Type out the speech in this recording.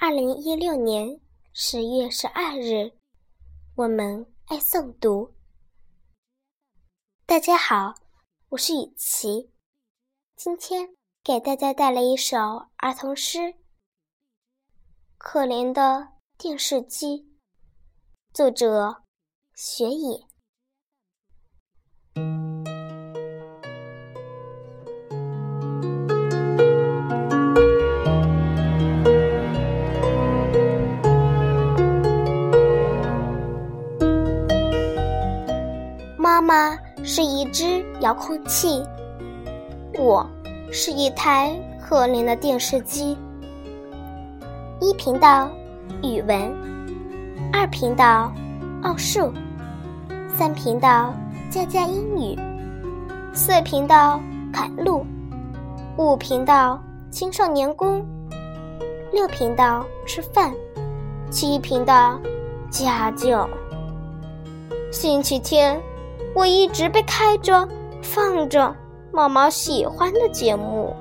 二零一六年十月十二日，我们爱诵读。大家好，我是雨琪，今天给大家带来一首儿童诗《可怜的电视机》，作者雪野。妈妈是一只遥控器，我是一台可怜的电视机。一频道语文，二频道奥数，三频道家家英语，四频道赶路，五频道青少年宫，六频道吃饭，七频道家教。星期天。我一直被开着，放着毛毛喜欢的节目。